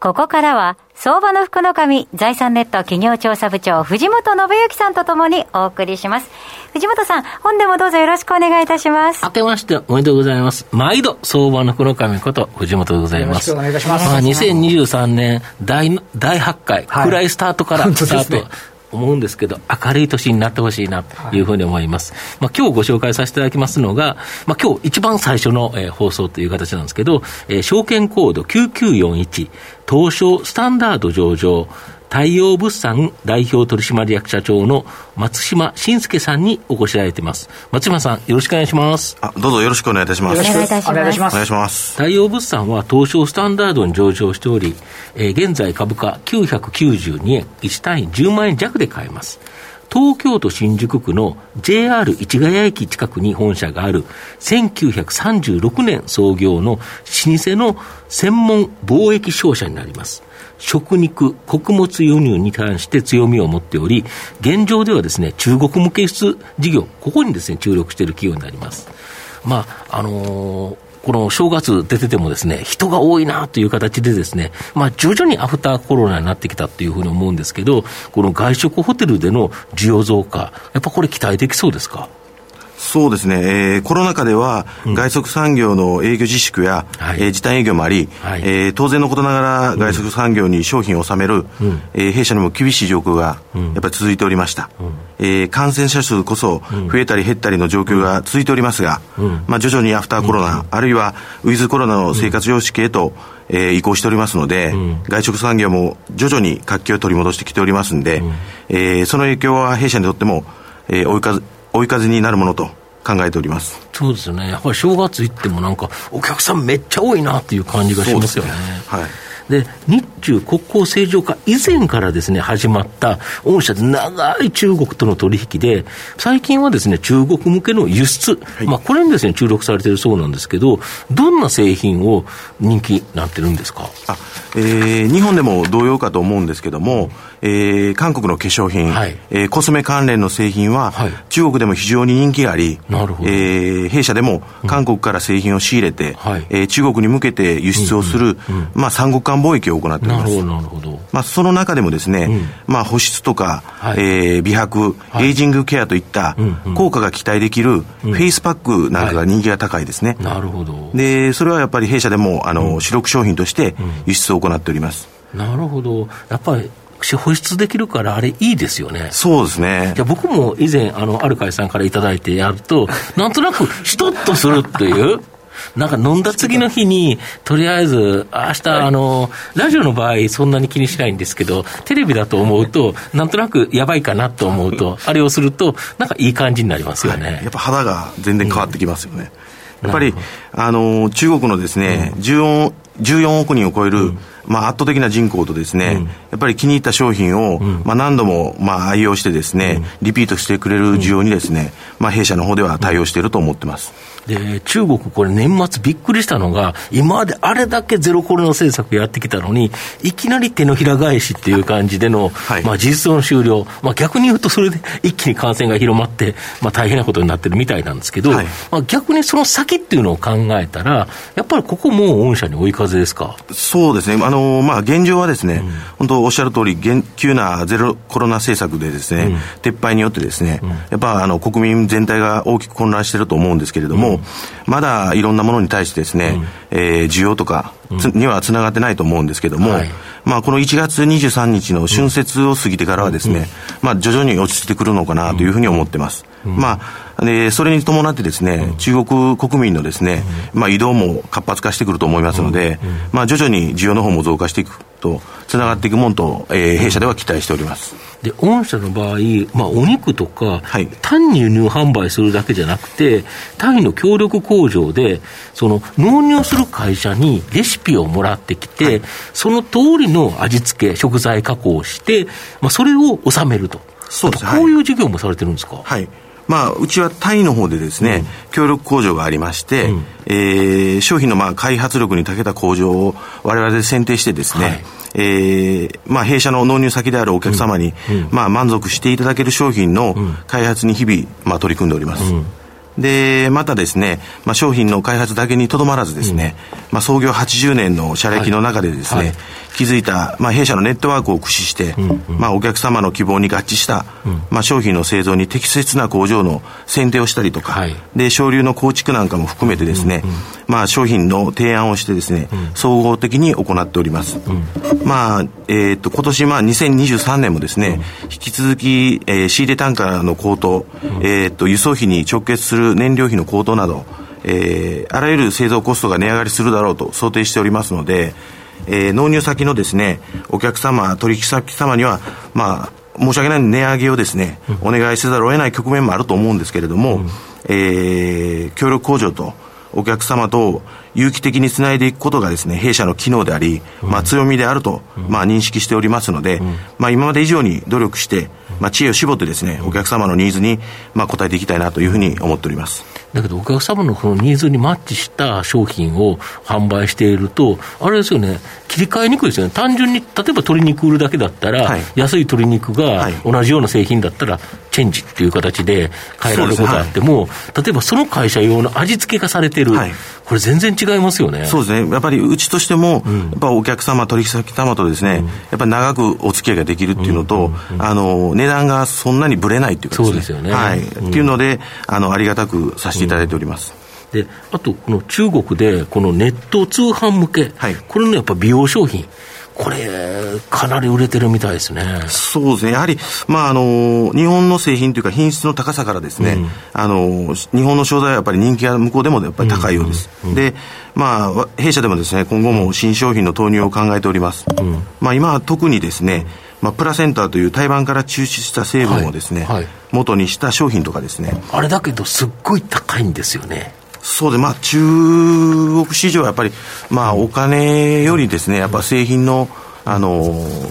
ここからは、相場の福の神、財産ネット企業調査部長、藤本信之さんとともにお送りします。藤本さん、本でもどうぞよろしくお願いいたします。明けましておめでとうございます。毎度、相場の福の神こと、藤本でございます。よろしくお願いいたします。まあ、2023年第、第8回、はい、暗いスタートからスタート。思うんですけど、明るい年になってほしいなというふうに思います。はい、まあ今日ご紹介させていただきますのが、まあ今日一番最初の、えー、放送という形なんですけど、えー、証券コード9941、東証スタンダード上場、太陽物産代表取締役社長の松島信介さんにお越しいただいています。松島さん、よろしくお願いします。あ、どうぞよろしくお願いいたします。よろしくお願いします。お願いします。太陽物産は東証スタンダードに上場しており、えー、現在株価992円、1単位10万円弱で買えます。東京都新宿区の JR 市ヶ谷駅近くに本社がある1936年創業の老舗の専門貿易商社になります。食肉、穀物輸入に関して強みを持っており、現状ではですね、中国向け輸出事業、ここにですね、注力している企業になります。まあ、あのーこの正月出ててもですね、人が多いなという形でですね、まあ徐々にアフターコロナになってきたというふうに思うんですけど、この外食ホテルでの需要増加、やっぱこれ期待できそうですか？そうですね、えー、コロナ禍では、外食産業の営業自粛や、うん、えー、時短営業もあり、はい、えー、当然のことながら、外食産業に商品を納める、うん、えー、弊社にも厳しい状況がやっぱり続いておりました、うん、えー、感染者数こそ増えたり減ったりの状況が続いておりますが、うん、まあ、徐々にアフターコロナ、あるいはウィズコロナの生活様式へと、えー、移行しておりますので、外食産業も徐々に活気を取り戻してきておりますんで、えー、その影響は弊社にとっても、えー、追い風追い風になるものと考えております。そうですね、やっぱり正月行ってもなんか、お客さんめっちゃ多いなっていう感じがしますよね。はいで、日中国交正常化以前からですね、始まった御社で長い中国との取引で、最近はですね、中国向けの輸出、はい、まあこれにですね、注力されているそうなんですけど、どんな製品を人気になってるんですか？あ、えー、日本でも同様かと思うんですけども、えー、韓国の化粧品、はい、えー、コスメ関連の製品は、はい、中国でも非常に人気があり、なるほど。えー、弊社でも韓国から製品を仕入れて、うん、えー、中国に向けて輸出をする、うんうん、まあ、三国間貿易を行っております。なるほどまあ、その中でもですね、うん、まあ、保湿とか、はい、えー、美白、はい、エイジングケアといった効果が期待できるフェイスパックなんかが人気が高いですね。なるほどでそれはやっぱり弊社でもあの、主力商品として輸出を行っております。なるほど。やっぱり保湿できるから、あれ、いいですよね。そうですね。いや、僕も以前、あの、ある会さんから頂いてやると、なんとなく、しとっとするっていう。なんか飲んだ次の日に、とりあえず、明日、あの、ラジオの場合、そんなに気にしないんですけど、テレビだと思うと、なんとなくやばいかなと思うと、あれをすると、なんかいい感じになりますよね。はい、やっぱ肌が全然変わってきますよね。うん、やっぱり、あの、中国のですね、うん、14, 14億人を超える、うんまあ、圧倒的な人口とですね、うん、やっぱり気に入った商品を、うん、まあ、何度も、まあ、愛用してですね、うん、リピートしてくれる需要にですね、まあ、弊社の方では対応していると思ってます。で、中国、これ年末びっくりしたのが、今まであれだけゼロコロナ政策やってきたのに、いきなり手のひら返しっていう感じでの、はい、まあ事実の終了、まあ逆に言うとそれで 一気に感染が広まって、まあ大変なことになってるみたいなんですけど、はい、まあ逆にその先っていうのを考えたら、やっぱりここも御社に追い風ですか？そうですね。あの、まあ現状はですね、うん、本当おっしゃる通り、急なゼロコロナ政策でですね、うん、撤廃によってですね、うん、やっぱあの国民全体が大きく混乱してると思うんですけれども、まだいろんなものに対してですね、うん、えー、需要とかにはつながってないと思うんですけども、はい、まあ、この1月23日の春節を過ぎてからはですね、まあ、徐々に落ち着いてくるのかなというふうに思ってます。まあ、で、それに伴ってですね、中国国民のですね、まあ、移動も活発化してくると思いますので、まあ、徐々に需要の方も増加していくと、つながっていくものと、えー、弊社では期待しております。で、御社の場合、まあ、お肉とか、はい、単に輸入販売するだけじゃなくて、タイの協力工場で、その納入する会社にレシピをもらってきて、はい、その通りの味付け、食材加工をして、まあ、それを納めると。そうです。こういう事業もされてるんですか？はいまあ、うちはタイの方でですね、うん、協力工場がありまして、うん、えー、商品のまあ開発力に長けた工場を我々で選定してですね、はい。えーまあ、弊社の納入先であるお客様に、うん、まあ、満足していただける商品の開発に日々、まあ、取り組んでおります。うん。で、またですね、まあ、商品の開発だけにとどまらずですね、うん、まあ、創業80年の社歴の中でですね、はいはい、築いた、まあ、弊社のネットワークを駆使して、うんうん、まあ、お客様の希望に合致した、うん、まあ、商品の製造に適切な工場の選定をしたりとか、はい、で、省流の構築なんかも含めてですね、うんうん、まあ、商品の提案をしてですね、総合的に行っております。まあ、えー、っと、今年、まあ、2023年もですね、引き続き、えー、仕入れ単価の高騰、えー、っと、輸送費に直結する燃料費の高騰など、えー、あらゆる製造コストが値上がりするだろうと想定しておりますので、えー、納入先のですね、お客様、取引先様には、まあ、申し訳ない値上げをですね、うん、お願いせざるを得ない局面もあると思うんですけれども、うん、えー、協力工場とお客様と有機的につないでいくことがですね、弊社の機能であり、まあ、強みであると、まあ、認識しておりますので、まあ、今まで以上に努力して、まあ、知恵を絞ってですね、お客様のニーズに、まあ、応えていきたいなというふうに思っております。だけど、お客様のこのニーズにマッチした商品を販売していると、あれですよね、切り替えにくいですよね、単純に例えば鶏肉売るだけだったら、はい、安い鶏肉が同じような製品だったら、チェンジっていう形で変えられることがあっても、はい、例えばその会社用の味付けがされてる、はい、これ、全然違いますよね。そうですね、やっぱりうちとしても、うん、やっぱお客様、取引先様とですね、うん、やっぱり長くお付き合いができるっていうのと、あの値段がそんなにぶれないっていうか、ね、そうですよね。はい、っていうのであの、ありがたくさせていただいております。であと、この中国で、このネット通販向け、はい、これね、やっぱ美容商品、これ、かなり売れてるみたいですね。そうですね。やはり、まあ、あの、日本の製品というか品質の高さからですね、うん、あの、日本の商材はやっぱり人気が向こうでもやっぱり高いようです。うんうん、で、まあ、弊社でもですね、今後も新商品の投入を考えております。まあ、今は特にですね、まあ、プラセンターという胎盤から抽出した成分をですね、はいはい、元にした商品とかですね。あれだけど、すっごい高いんですよね。そうで、まあ、中国市場はやっぱり、まあ、お金よりですね、やっぱ製品の、あの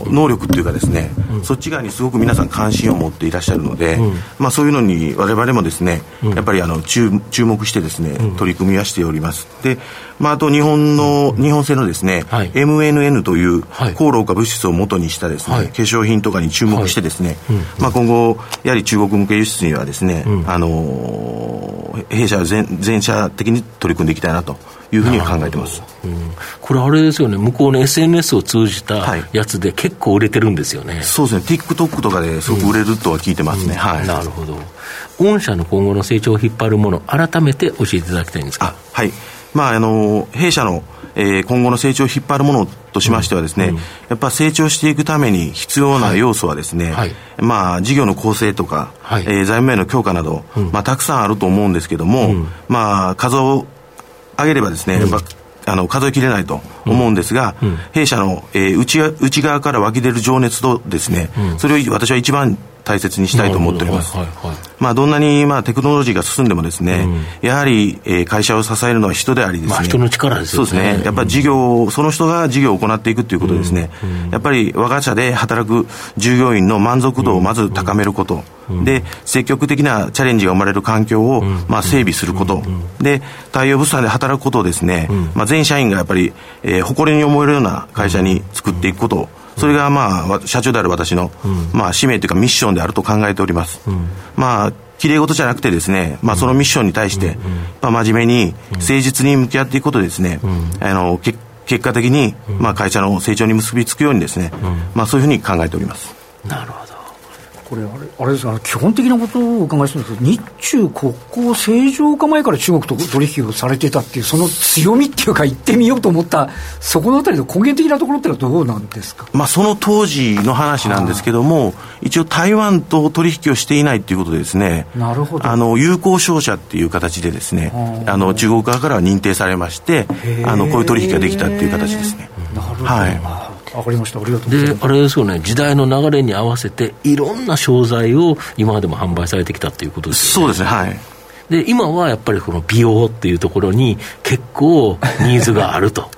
能力っていうかですね、うん、そっち側にすごく皆さん関心を持っていらっしゃるので、うん、まあ、そういうのに我々もですね、うん、やっぱりあの注注目してですね、取り組みはしております。で、まあ、あと日本の、日本製のですね、はい、MNN という抗老化物質を元にしたですね、はい、化粧品とかに注目してですね、まあ、今後やはり中国向け輸出にはですね、あの弊社全全社的に取り組んでいきたいなというふうに考えてます、うん、これ、あれですよね、向こうの SNS を通じたやつで、結構売れてるんですよね、はい、そうですね、TikTok とかですごく売れるとは聞いてますね、うん、はい、なるほど、御社の今後の成長を引っ張るもの、改めて教えていただきたいんですか？はい、まあ、あの弊社のえー、今後の成長を引っ張るものとしましてはですね、うん。うん、やっぱ成長していくために必要な要素はですね、はい、まあ事業の構成とか、はい、えー、財務面の強化など、うん、まあたくさんあると思うんですけども、まあ数を上げればですね、やっぱあの数えきれないと思うんですが、うん。うん、弊社の、えー、内内側から湧き出る情熱とですね、うん、それを私は一番大切にしたいと思っております。はいはいはい、まあ、どんなに、まあ、テクノロジーが進んでもですね、うん、やはり、えー、会社を支えるのは人でありですね。まあ、人の力ですね。そうですね。やっぱり事業、その人が事業を行っていくということですね。うん、やっぱり我が社で働く従業員の満足度をまず高めること。で、積極的なチャレンジが生まれる環境を、まあ、整備すること。で、太陽物産で働くことをですね、まあ、全社員がやっぱり、えー、誇りに思えるような会社に作っていくこと。それがまあ社長である私の、まあ、使命というかミッションであると考えております。まあきれい事じゃなくてですね、まあ、そのミッションに対して、まあ、真面目に誠実に向き合っていくことでですね、あの結果的に、まあ、会社の成長に結びつくようにですね、まあ、そういうふうに考えております。なるほどこれあれ、あれですか、基本的なことをお伺いするんですけど、日中国交正常化前から中国と取引をされてたっていう、その強みっていうか、行ってみようと思った、そこのあたりの根源的なところってのはどうなんですか、まあ、その当時の話なんですけども、一応、台湾と取引をしていないっていうことでですね、なるほど。あの友好商社っていう形でですね、あの中国側からは認定されまして、あのこういう取引ができたっていう形ですね。なるほど、はいわかりました、ありがとうございます。で、あれですよね、時代の流れに合わせて、いろんな商材を今までも販売されてきたということですよね。そうですね、はい。で、今はやっぱりこの美容っていうところに結構ニーズがあると。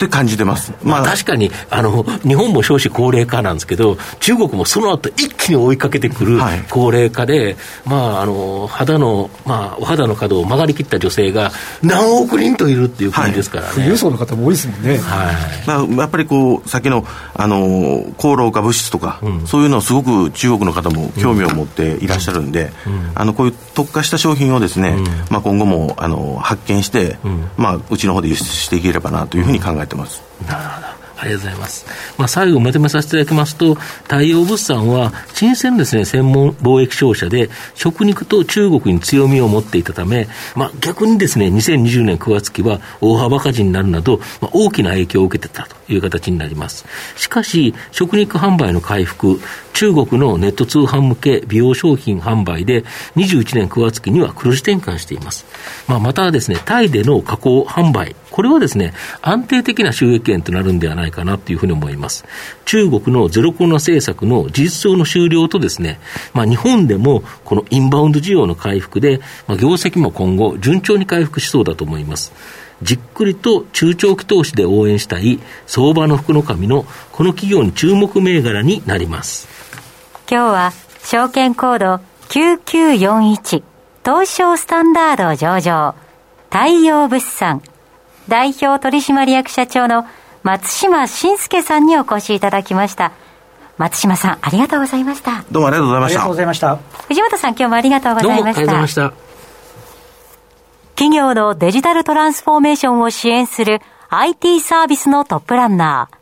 って感じてます。まあ、確かに、あの、日本も少子高齢化なんですけど、中国もその後一気に追いかけてくる高齢化で、はい、まあ、あの、肌の、まあ、お肌の角を曲がりきった女性が何億人といるっていう国ですからね。富裕層の方も多いですもんね。はい。まあ、やっぱりこう、先の、あの、高老化物質とか、うん、そういうのをすごく中国の方も興味を持っていらっしゃるんで、うん、あの、こういう特化した商品をですね、うん、まあ、今後も、あの、発見して、まあ、うちの方で輸出していければなというふうに考えてます。なるほど。ありがとうございます。まあ、最後まとめさせていただきますと、太陽物産は、新鮮ですね、専門貿易商社で、食肉と中国に強みを持っていたため、まあ、逆にですね、2020年9月期は大幅赤字になるなど、まあ、大きな影響を受けてたという形になります。しかし、食肉販売の回復、中国のネット通販向け美容商品販売で、21年9月期には黒字転換しています。まあ、またですね、タイでの加工販売、これはですね、安定的な収益源となるんではないかなというふうに思います。中国のゼロコロナ政策の事実上の終了とですね、まあ、日本でもこのインバウンド需要の回復で、まあ、業績も今後順調に回復しそうだと思います。じっくりと中長期投資で応援したい相場の福の神のこの企業に注目銘柄になります。今日は証券コード9941東証スタンダード上場太陽物産代表取締役社長の松島信介さんにお越しいただきました。松島さん、ありがとうございました。どうもありがとうございました。ありがとうございました。藤本さん、今日もありがとうございました。ありがとうございました。企業のデジタルトランスフォーメーションを支援する IT サービスのトップランナー。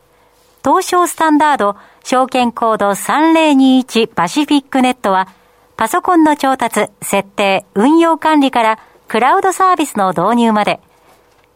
東証スタンダード証券コード3021パシフィックネットは、パソコンの調達、設定、運用管理からクラウドサービスの導入まで、